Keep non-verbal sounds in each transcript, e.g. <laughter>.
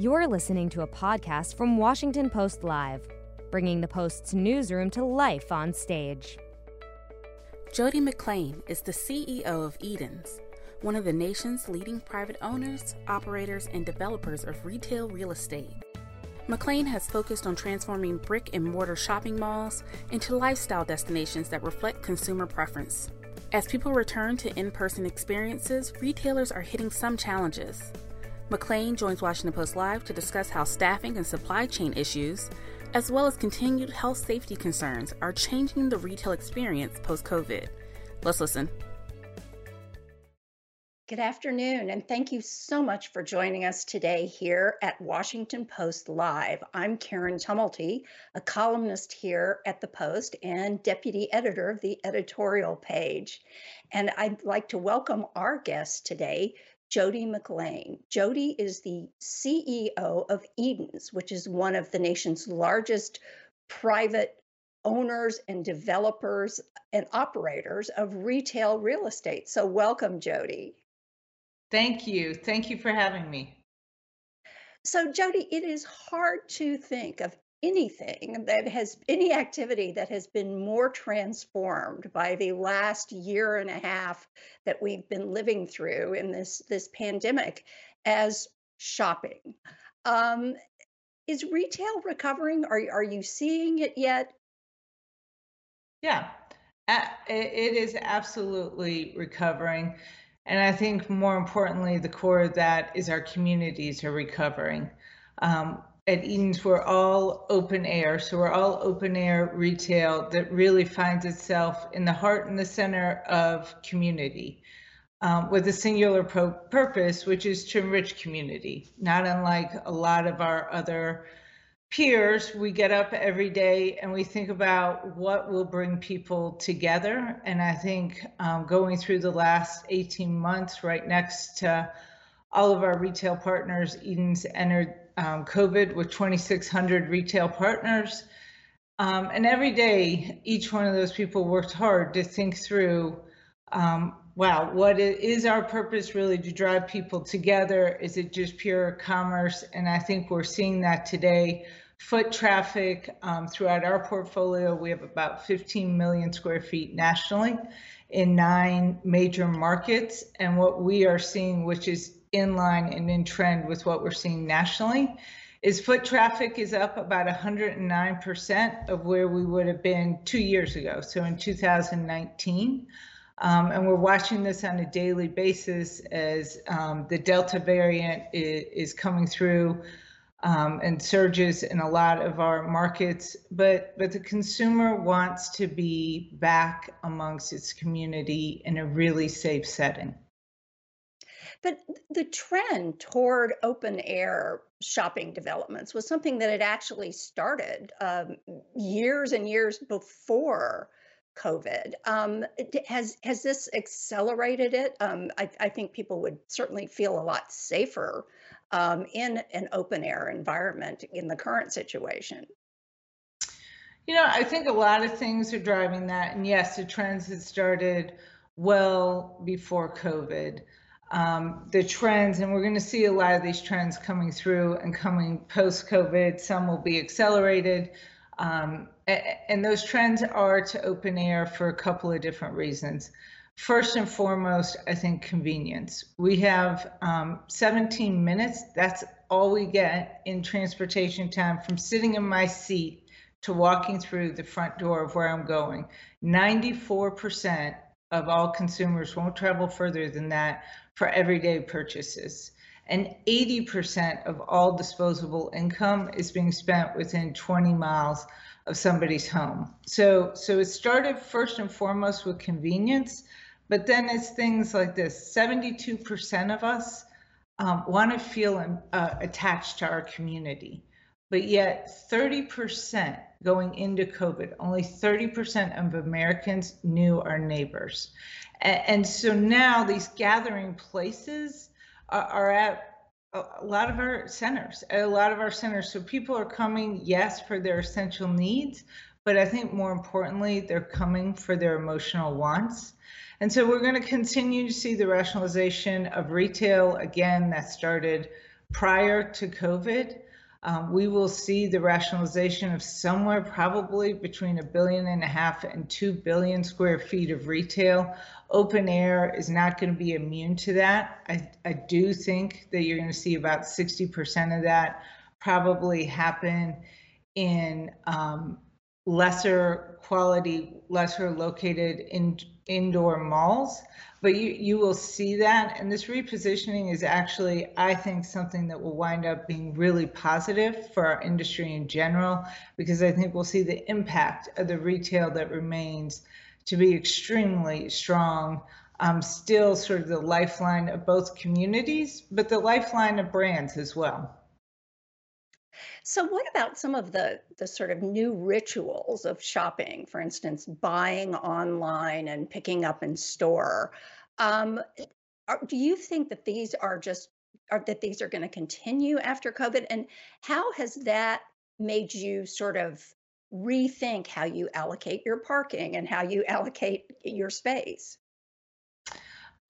You're listening to a podcast from Washington Post Live, bringing the Post's newsroom to life on stage. Jodie McLean is the CEO of Edens, one of the nation's leading private owners, operators, and developers of retail real estate. McLean has focused on transforming brick and mortar shopping malls into lifestyle destinations that reflect consumer preference. As people return to in person experiences, retailers are hitting some challenges. McLean joins Washington Post Live to discuss how staffing and supply chain issues, as well as continued health safety concerns, are changing the retail experience post COVID. Let's listen. Good afternoon, and thank you so much for joining us today here at Washington Post Live. I'm Karen Tumulty, a columnist here at the Post and deputy editor of the editorial page. And I'd like to welcome our guest today, Jodie McLean. Jodie is the CEO of Edens, which is one of the nation's largest private owners and developers and operators of retail real estate. So, welcome, Jodie. Thank you. Thank you for having me. So, Jodie, it is hard to think of anything that has any activity that has been more transformed by the last year and a half that we've been living through in this this pandemic as shopping. Um, is retail recovering? Are are you seeing it yet? Yeah, it is absolutely recovering. And I think more importantly, the core of that is our communities are recovering. Um, at Edens, we're all open air. So we're all open air retail that really finds itself in the heart and the center of community um, with a singular purpose, which is to enrich community, not unlike a lot of our other peers, we get up every day and we think about what will bring people together. And I think um, going through the last 18 months, right next to all of our retail partners, Edens entered um, COVID with 2,600 retail partners. Um, and every day, each one of those people worked hard to think through um, wow, what is our purpose really to drive people together? Is it just pure commerce? And I think we're seeing that today. Foot traffic um, throughout our portfolio, we have about 15 million square feet nationally in nine major markets. And what we are seeing, which is in line and in trend with what we're seeing nationally, is foot traffic is up about 109% of where we would have been two years ago. So in 2019. Um, and we're watching this on a daily basis as um, the Delta variant is, is coming through um, and surges in a lot of our markets. But, but the consumer wants to be back amongst its community in a really safe setting. But the trend toward open air shopping developments was something that had actually started um, years and years before COVID. Um, has has this accelerated it? Um, I, I, think people would certainly feel a lot safer um, in an open air environment in the current situation. You know, I think a lot of things are driving that, and yes, the trends had started well before COVID. Um, the trends, and we're going to see a lot of these trends coming through and coming post COVID. Some will be accelerated. Um, and those trends are to open air for a couple of different reasons. First and foremost, I think convenience. We have um, 17 minutes. That's all we get in transportation time from sitting in my seat to walking through the front door of where I'm going. 94% of all consumers won't travel further than that for everyday purchases. And 80% of all disposable income is being spent within 20 miles of somebody's home. So, so it started first and foremost with convenience, but then it's things like this 72% of us um, want to feel uh, attached to our community, but yet 30% going into COVID, only 30% of Americans knew our neighbors. And, so now these gathering places are at a lot of our centers, a lot of our centers. So people are coming, yes, for their essential needs, but I think more importantly, they're coming for their emotional wants. And so we're going to continue to see the rationalization of retail again that started prior to COVID, um, we will see the rationalization of somewhere probably between a billion and a half and two billion square feet of retail. Open air is not going to be immune to that. I, I do think that you're going to see about 60% of that probably happen in um, lesser quality, lesser located in, indoor malls but you you will see that. And this repositioning is actually i think something that will wind up being really positive for our industry in general because i think we'll see the impact of the retail that remains to be extremely strong. Um, still sort of the lifeline of both communities but the lifeline of brands as well so what about some of the the sort of new rituals of shopping, for instance, buying online and picking up in store? Um, are, do you think that these are just are that these are going to continue after COVID? And how has that made you sort of rethink how you allocate your parking and how you allocate your space?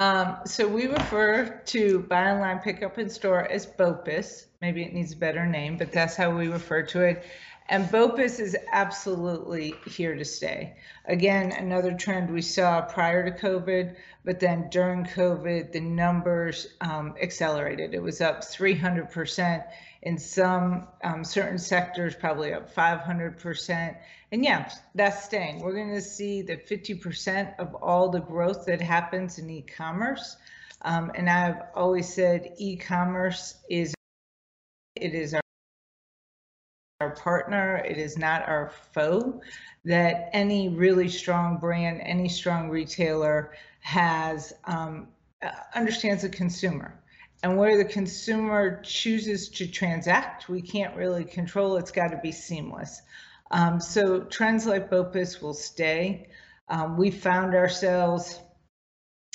Um, so we refer to buy online, pick up in store as BOPIS. Maybe it needs a better name, but that's how we refer to it. And BOPIS is absolutely here to stay. Again, another trend we saw prior to COVID, but then during COVID, the numbers um, accelerated. It was up 300% in some um, certain sectors, probably up 500%. And yeah, that's staying. We're going to see that 50% of all the growth that happens in e-commerce. Um, and I've always said e-commerce is it is our our partner, it is not our foe, that any really strong brand, any strong retailer has um, uh, understands the consumer. And where the consumer chooses to transact, we can't really control. It's got to be seamless. Um, so trends like BOPIS will stay. Um, we found ourselves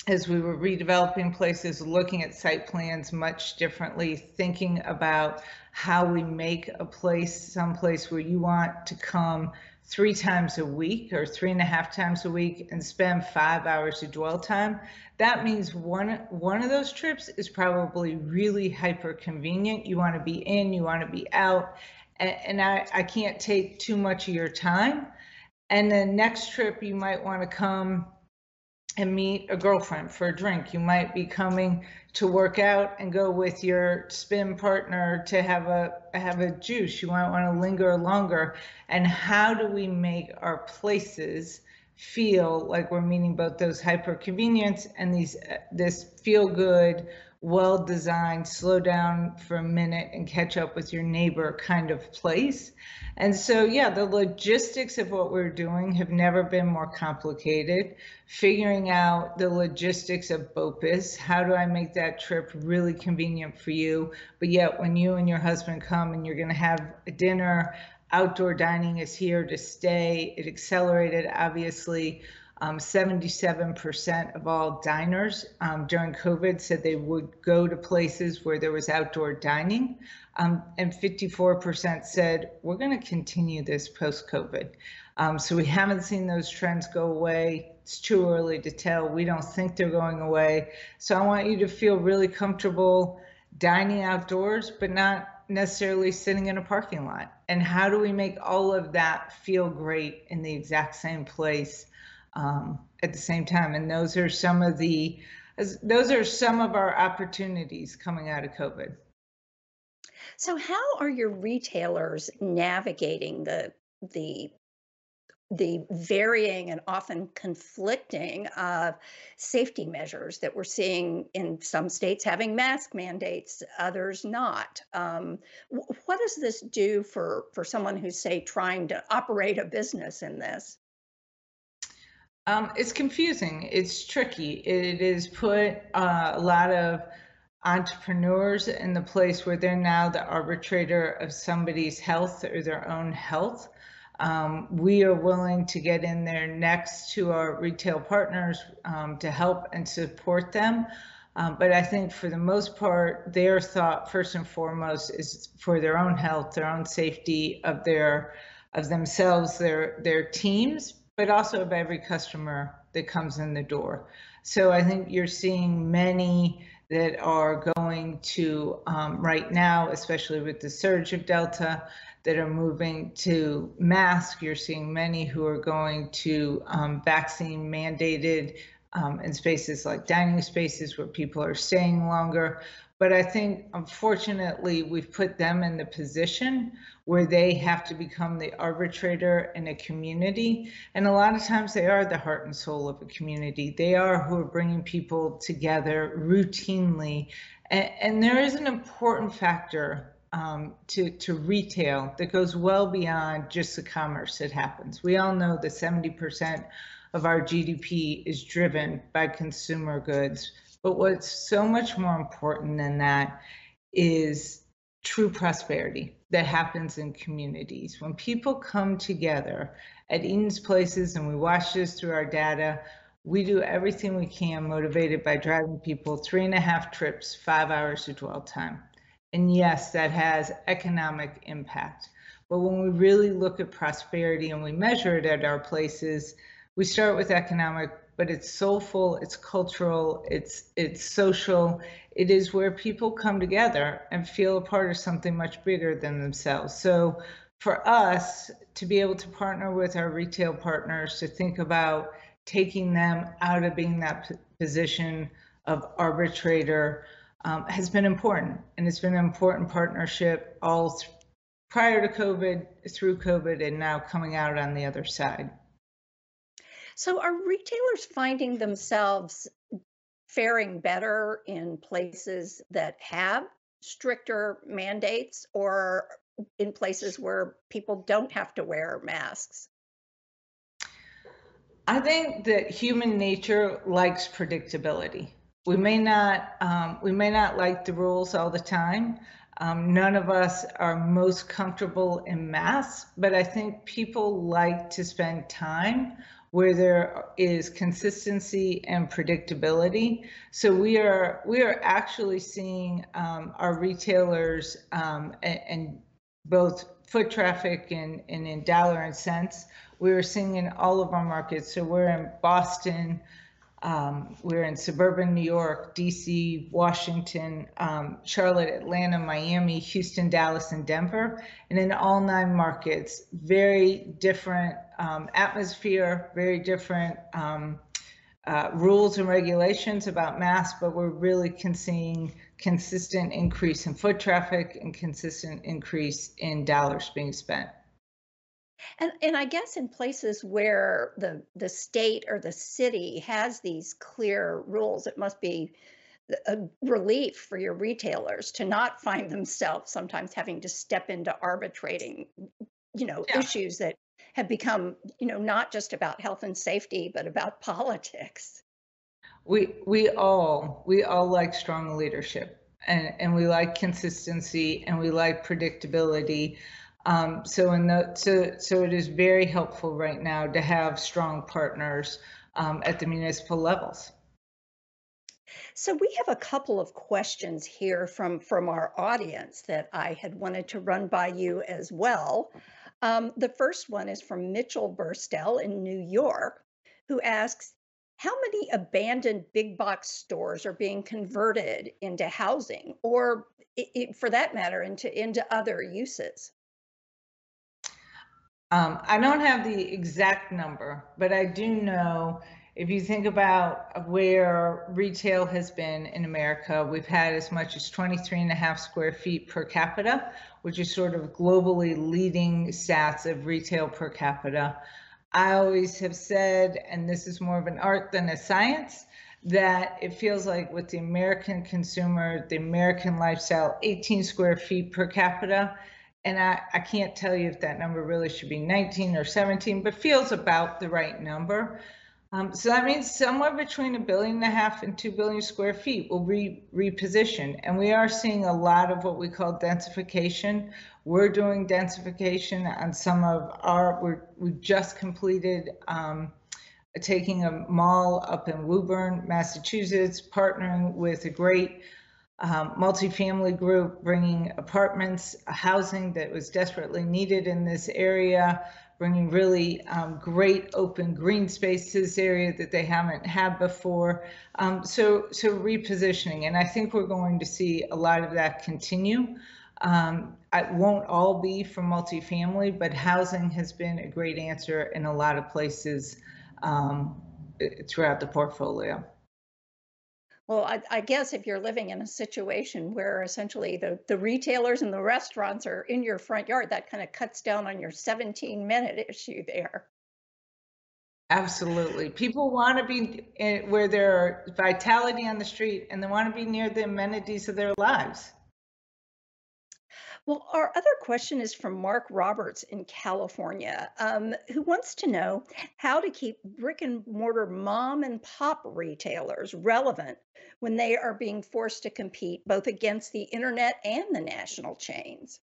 as we were redeveloping places, looking at site plans much differently, thinking about how we make a place someplace where you want to come three times a week or three and a half times a week and spend five hours of dwell time. That means one one of those trips is probably really hyper convenient. You want to be in, you want to be out, and, and I, I can't take too much of your time. And then next trip you might want to come and meet a girlfriend for a drink. You might be coming to work out and go with your spin partner to have a have a juice. You might want to linger longer. And how do we make our places feel like we're meeting both those hyper convenience and these this feel good well designed, slow down for a minute and catch up with your neighbor kind of place. And so, yeah, the logistics of what we're doing have never been more complicated. Figuring out the logistics of BOPIS, how do I make that trip really convenient for you? But yet, when you and your husband come and you're going to have a dinner, outdoor dining is here to stay. It accelerated, obviously. Um, 77% of all diners um, during COVID said they would go to places where there was outdoor dining. Um, and 54% said, we're going to continue this post COVID. Um, so we haven't seen those trends go away. It's too early to tell. We don't think they're going away. So I want you to feel really comfortable dining outdoors, but not necessarily sitting in a parking lot. And how do we make all of that feel great in the exact same place? Um, at the same time. And those are some of the those are some of our opportunities coming out of COVID. So, how are your retailers navigating the the the varying and often conflicting uh, safety measures that we're seeing in some states having mask mandates, others not. Um, what does this do for for someone who's say trying to operate a business in this? Um, it's confusing. It's tricky. It has put uh, a lot of entrepreneurs in the place where they're now the arbitrator of somebody's health or their own health. Um, we are willing to get in there next to our retail partners um, to help and support them. Um, but I think for the most part, their thought first and foremost is for their own health, their own safety of their of themselves, their their teams, but also of every customer that comes in the door. So I think you're seeing many that are going to um, right now, especially with the surge of Delta, that are moving to mask. You're seeing many who are going to um, vaccine mandated um, in spaces like dining spaces where people are staying longer. But I think, unfortunately, we've put them in the position where they have to become the arbitrator in a community. And a lot of times they are the heart and soul of a community. They are who are bringing people together routinely. And, and there is an important factor um, to, to retail that goes well beyond just the commerce that happens. We all know that 70% of our GDP is driven by consumer goods. But what's so much more important than that is true prosperity that happens in communities. When people come together at Eden's Places, and we watch this through our data, we do everything we can motivated by driving people three and a half trips, five hours of dwell time. And yes, that has economic impact. But when we really look at prosperity and we measure it at our places, we start with economic but it's soulful, it's cultural, it's it's social. It is where people come together and feel a part of something much bigger than themselves. So for us to be able to partner with our retail partners to think about taking them out of being that position of arbitrator um, has been important. And it's been an important partnership all prior to COVID, through COVID, and now coming out on the other side. So, are retailers finding themselves faring better in places that have stricter mandates or in places where people don't have to wear masks? I think that human nature likes predictability. We may not um, we may not like the rules all the time. Um, none of us are most comfortable in masks, but I think people like to spend time where there is consistency and predictability. So we are we are actually seeing um, our retailers um, and, and, both foot traffic and, and in dollar and cents. We are seeing in all of our markets. So we're in Boston, um, we're in suburban New York, DC, Washington, um, Charlotte, Atlanta, Miami, Houston, Dallas, and Denver. And in all nine markets, very different um, atmosphere, very different um, uh, rules and regulations about masks, but we're really seeing consistent increase in foot traffic and consistent increase in dollars being spent. And and I guess in places where the the state or the city has these clear rules, it must be a relief for your retailers to not find themselves sometimes having to step into arbitrating, you know, yeah. issues that have become, you know, not just about health and safety, but about <laughs> politics. We we all we all like strong leadership and, and we like consistency and we like predictability. Um, so in the so so it is very helpful right now to have strong partners um, at the municipal levels. So we have a couple of questions here from from our audience that I had wanted to run by you as well. Um, the first one is from Mitchell Burstel in New York, who asks, how many abandoned big box stores are being converted into housing or it, for that matter into into other uses um, I don't have the exact number, but I do know if you think about where retail has been in America, we've had as much as 23 and a half square feet per capita, which is sort of globally leading stats of retail per capita. I always have said, and this is more of an art than a science, that it feels like with the American consumer, the American lifestyle, 18 square feet per capita and I, I can't tell you if that number really should be 19 or 17, but feels about the right number. Um, so that means somewhere between a billion and a half and two billion square feet will be repositioned. And we are seeing a lot of what we call densification. We're doing densification on some of our, we're, we just completed um, taking a mall up in Woburn, Massachusetts, partnering with a great um, multifamily group bringing apartments, housing that was desperately needed in this area, bringing really um, great open green space to this area that they haven't had before. Um, so, so repositioning, and I think we're going to see a lot of that continue. Um, it won't all be for multifamily, but housing has been a great answer in a lot of places um, throughout the portfolio. Well, I, I, guess if you're living in a situation where essentially the, the retailers and the restaurants are in your front yard, that kind of cuts down on your 17 minute issue there. Absolutely. People want to be in, where there's vitality on the street and they want to be near the amenities of their lives. Well, our other question is from Mark Roberts in California, um, who wants to know how to keep brick and mortar mom and pop retailers relevant when they are being forced to compete both against the internet and the national chains.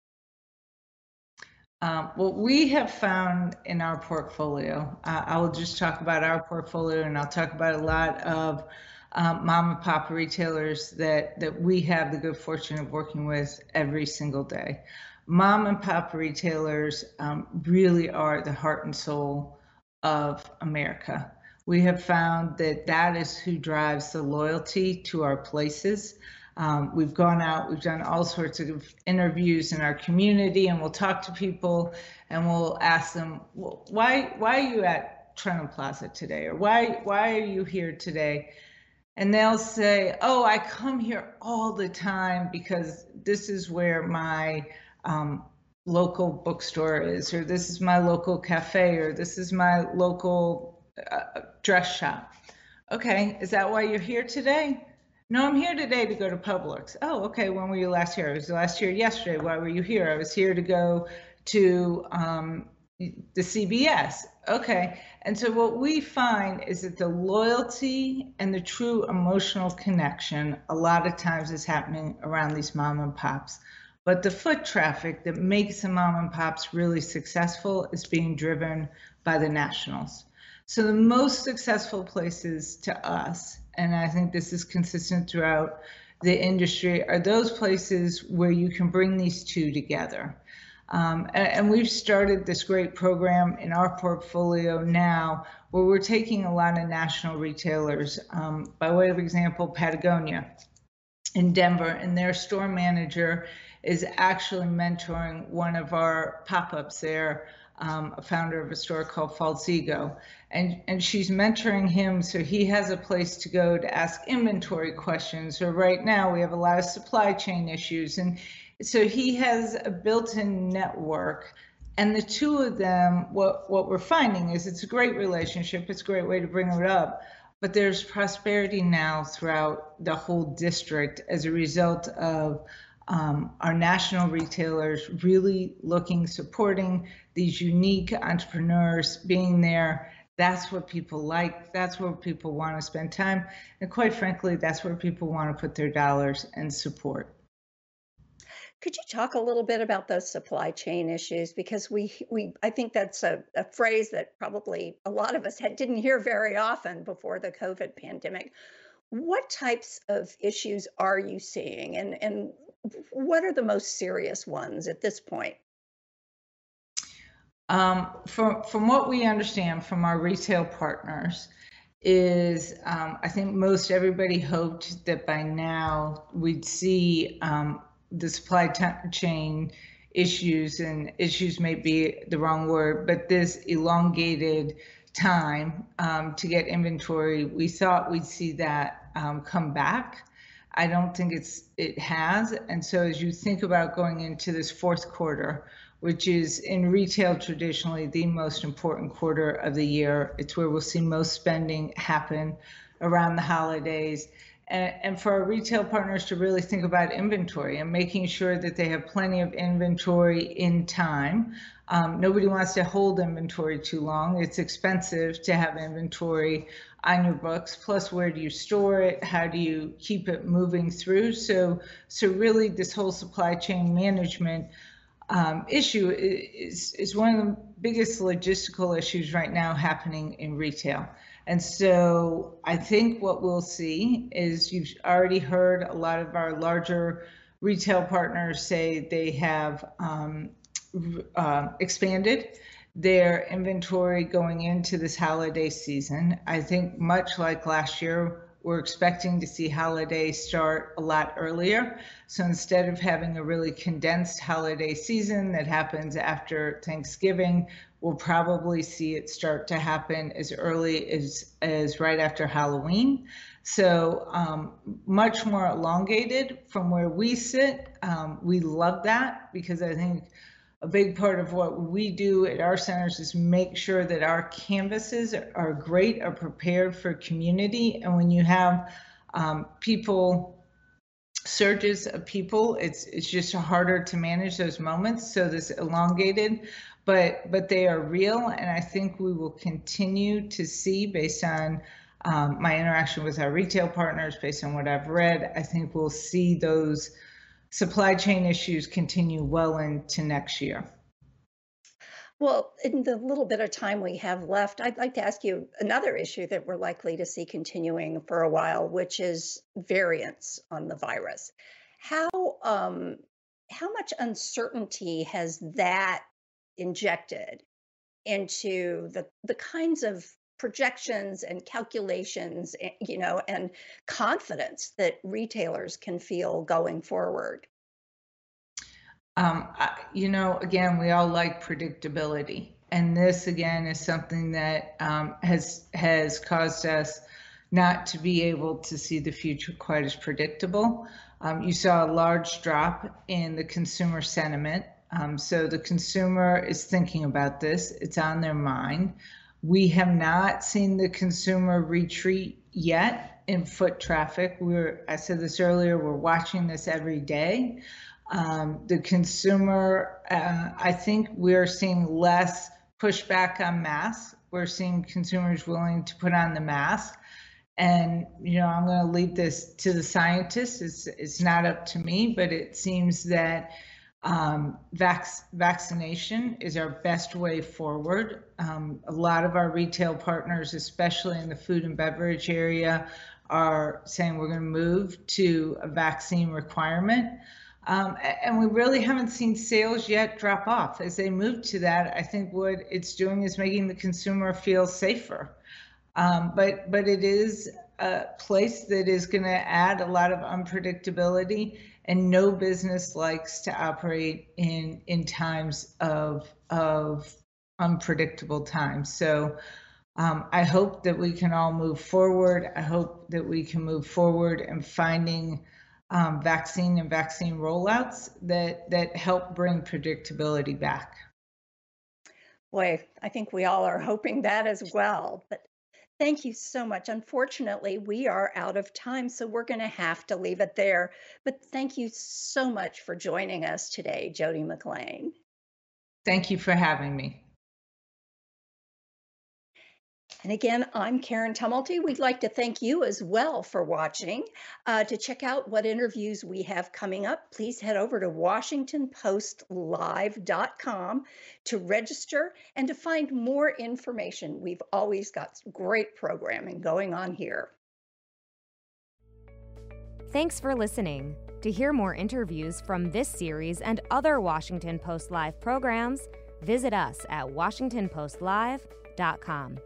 Um, what we have found in our portfolio, uh, I will just talk about our portfolio and I'll talk about a lot of um, mom and pop retailers that that we have the good fortune of working with every single day. Mom and pop retailers um, really are the heart and soul of America. We have found that that is who drives the loyalty to our places. Um, we've gone out, we've done all sorts of interviews in our community, and we'll talk to people and we'll ask them, well, why, why are you at Trenholm Plaza today? Or why, why are you here today? and they'll say, "Oh, I come here all the time because this is where my um, local bookstore is, or this is my local cafe, or this is my local uh, dress shop." Okay, is that why you're here today? No, I'm here today to go to Publix. Oh, okay. When were you last here? I was last year yesterday. Why were you here? I was here to go to um, the CVS. Okay. And so what we find is that the loyalty and the true emotional connection a lot of times is happening around these mom and pops. But the foot traffic that makes the mom and pops really successful is being driven by the nationals. So the most successful places to us, and I think this is consistent throughout the industry, are those places where you can bring these two together. Um, and, and, we've started this great program in our portfolio now where we're taking a lot of national retailers. Um, by way of example, Patagonia in Denver, and their store manager is actually mentoring one of our pop ups there. Um, a founder of a store called Falsigo, and and she's mentoring him so he has a place to go to ask inventory questions. Or right now we have a lot of supply chain issues, and so he has a built-in network. And the two of them what what we're finding is it's a great relationship. It's a great way to bring it up. But there's prosperity now throughout the whole district as a result of um, our national retailers really looking supporting these unique entrepreneurs being there. That's what people like. That's where people want to spend time. And quite frankly that's where people want to put their dollars and support. Could you talk a little bit about those supply chain issues? Because we, we I think that's a, a phrase that probably a lot of us had, didn't hear very often before the COVID pandemic. What types of issues are you seeing, and and what are the most serious ones at this point? Um, from from what we understand from our retail partners, is um, I think most everybody hoped that by now we'd see um, the supply chain issues, and issues may be the wrong word, but this elongated time um, to get inventory, we thought we'd see that um, come back. I don't think it's it has, and so as you think about going into this fourth quarter, which is in retail traditionally the most important quarter of the year, it's where we'll see most spending happen around the holidays and, for our retail partners to really think about inventory and making sure that they have plenty of inventory in time. Um, nobody wants to hold inventory too long. It's expensive to have inventory on your books. Plus, where do you store it? How do you keep it moving through? So, so really, this whole supply chain management um, issue is is one of the biggest logistical issues right now happening in retail. And so I think what we'll see is you've already heard a lot of our larger retail partners say they have um, uh, expanded their inventory going into this holiday season. I think, much like last year, we're expecting to see holidays start a lot earlier. So instead of having a really condensed holiday season that happens after Thanksgiving, we'll probably see it start to happen as early as, as right after Halloween. So um, much more elongated from where we sit. Um, we love that because I think a big part of what we do at our centers is make sure that our canvases are great, are prepared for community. And when you have um, people, surges of people, it's it's just harder to manage those moments. So this elongated, but but they are real, and I think we will continue to see based on um, my interaction with our retail partners, based on what I've read, I think we'll see those supply chain issues continue well into next year. Well, in the little bit of time we have left, I'd like to ask you another issue that we're likely to see continuing for a while, which is variants on the virus. How um, how much uncertainty has that injected into the the kinds of projections and calculations, eh, you know, and confidence that retailers can feel going forward? Um, you know, again, we all like predictability, and this again is something that um, has has caused us not to be able to see the future quite as predictable. Um, you saw a large drop in the consumer sentiment. Um, so the consumer is thinking about this; it's on their mind. We have not seen the consumer retreat yet in foot traffic. We're, I said this earlier, we're watching this every day. Um, the consumer, uh, I think we're seeing less pushback on masks. We're seeing consumers willing to put on the mask. And, you know, I'm going to leave this to the scientists. It's, it's not up to me, but it seems that um, vac- vaccination is our best way forward. Um, a lot of our retail partners, especially in the food and beverage area, are saying we're going to move to a vaccine requirement. Um, and we really haven't seen sales yet drop off. As they move to that, I think what it's doing is making the consumer feel safer. Um, but but it is a place that is going to add a lot of unpredictability and no business likes to operate in in times of of unpredictable times. So um, I hope that we can all move forward. I hope that we can move forward in finding um, vaccine and vaccine rollouts that that help bring predictability back. Boy, I think we all are hoping that as well. But Thank you so much. Unfortunately, we are out of time, so we're going to have to leave it there. But thank you so much for joining us today, Jodie McLean. Thank you for having me. And again, I'm Karen Tumulty. We'd like to thank you as well for watching. Uh, to check out what interviews we have coming up, please head over to WashingtonPostLive.com to register and to find more information. We've always got great programming going on here. Thanks for listening. To hear more interviews from this series and other Washington Post Live programs, visit us at WashingtonPostLive.com.